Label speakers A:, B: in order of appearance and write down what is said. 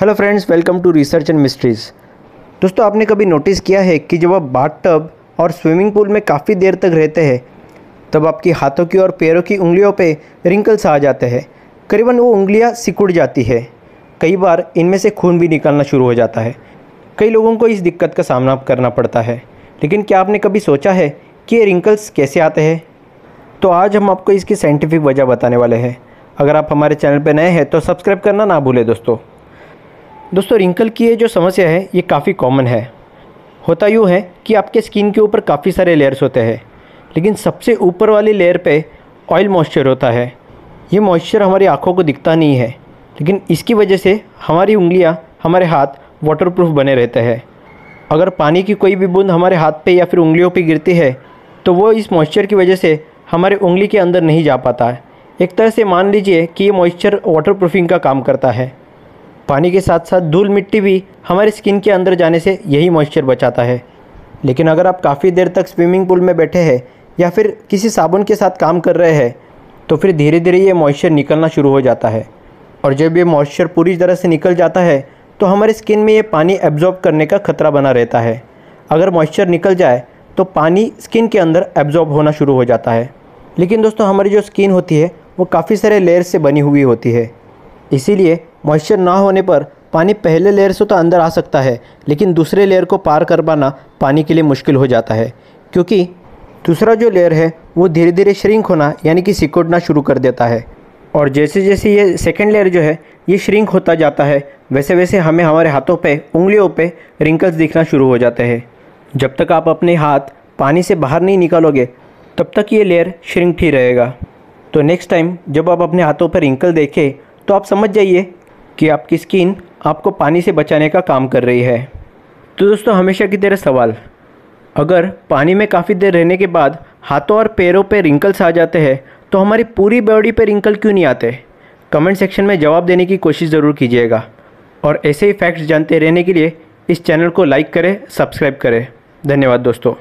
A: Hello friends welcome to research and mysteries दोस्तों, आपने कभी नोटिस किया है कि जब आप बाथ टब और स्विमिंग पूल में काफ़ी देर तक रहते हैं, तब आपकी हाथों की और पैरों की उंगलियों पे रिंकल्स आ जाते हैं। करीबन वो उंगलियाँ सिकुड़ जाती है। कई बार इनमें से खून भी निकलना शुरू हो जाता है। कई लोगों को इस दिक्कत का सामना करना पड़ता है। लेकिन क्या आपने कभी सोचा है कि ये रिंकल्स कैसे आते हैं? तो आज हम आपको इसकी साइंटिफिक वजह बताने वाले हैं। अगर आप हमारे चैनल पर नए हैं तो सब्सक्राइब करना ना भूलें दोस्तों। दोस्तों रिंकल की ये जो समस्या है, ये काफ़ी कॉमन है। होता यूँ है कि आपके स्किन के ऊपर काफ़ी सारे लेयर्स होते हैं, लेकिन सबसे ऊपर वाली लेयर पे ऑयल मॉइस्चर होता है। ये मॉइस्चर हमारी आँखों को दिखता नहीं है, लेकिन इसकी वजह से हमारी उंगलियाँ, हमारे हाथ वाटरप्रूफ बने रहते हैं। अगर पानी की कोई भी बूंद हमारे हाथ पे या फिर उंगलियों पे गिरती है तो वो इस मॉइस्चर की वजह से हमारे उंगली के अंदर नहीं जा पाता है। एक तरह से मान लीजिए कि ये मॉइस्चर वाटरप्रूफिंग का काम करता है। पानी के साथ साथ धूल मिट्टी भी हमारे स्किन के अंदर जाने से यही मॉइस्चर बचाता है। लेकिन अगर आप काफ़ी देर तक स्विमिंग पूल में बैठे हैं या फिर किसी साबुन के साथ काम कर रहे हैं तो फिर धीरे धीरे ये मॉइस्चर निकलना शुरू हो जाता है। और जब ये मॉइस्चर पूरी तरह से निकल जाता है तो हमारे स्किन में ये पानी एब्जॉर्ब करने का खतरा बना रहता है। अगर मॉइस्चर निकल जाए तो पानी स्किन के अंदर एब्जॉर्ब होना शुरू हो जाता है। लेकिन दोस्तों, हमारी जो स्किन होती है, वो काफ़ी सारे लेयर से बनी हुई होती है। इसीलिए मॉइस्चर ना होने पर पानी पहले लेयर से तो अंदर आ सकता है, लेकिन दूसरे लेयर को पार कर पाना पानी के लिए मुश्किल हो जाता है, क्योंकि दूसरा जो लेयर है, वो धीरे धीरे श्रिंक होना, यानी कि सिकुड़ना शुरू कर देता है। और जैसे जैसे ये सेकेंड लेयर जो है, ये श्रिंक होता जाता है वैसे वैसे हमें हमारे हाथों पे, उंगलियों पे रिंकल्स दिखना शुरू हो जाते हैं। जब तक आप अपने हाथ पानी से बाहर नहीं निकालोगे, तब तक ये लेयर श्रिंक ही रहेगा। तो नेक्स्ट टाइम जब आप अपने हाथों पर रिंकल देखें तो आप समझ जाइए कि आपकी स्किन आपको पानी से बचाने का काम कर रही है। तो दोस्तों, हमेशा की तरह सवाल। अगर पानी में काफ़ी देर रहने के बाद हाथों और पैरों पर पे रिंकल्स आ जाते हैं तो हमारी पूरी बॉडी पर रिंकल क्यों नहीं आते? कमेंट सेक्शन में जवाब देने की कोशिश ज़रूर कीजिएगा। और ऐसे ही फैक्ट्स जानते रहने के लिए इस चैनल को लाइक करें सब्सक्राइब करें। धन्यवाद दोस्तों।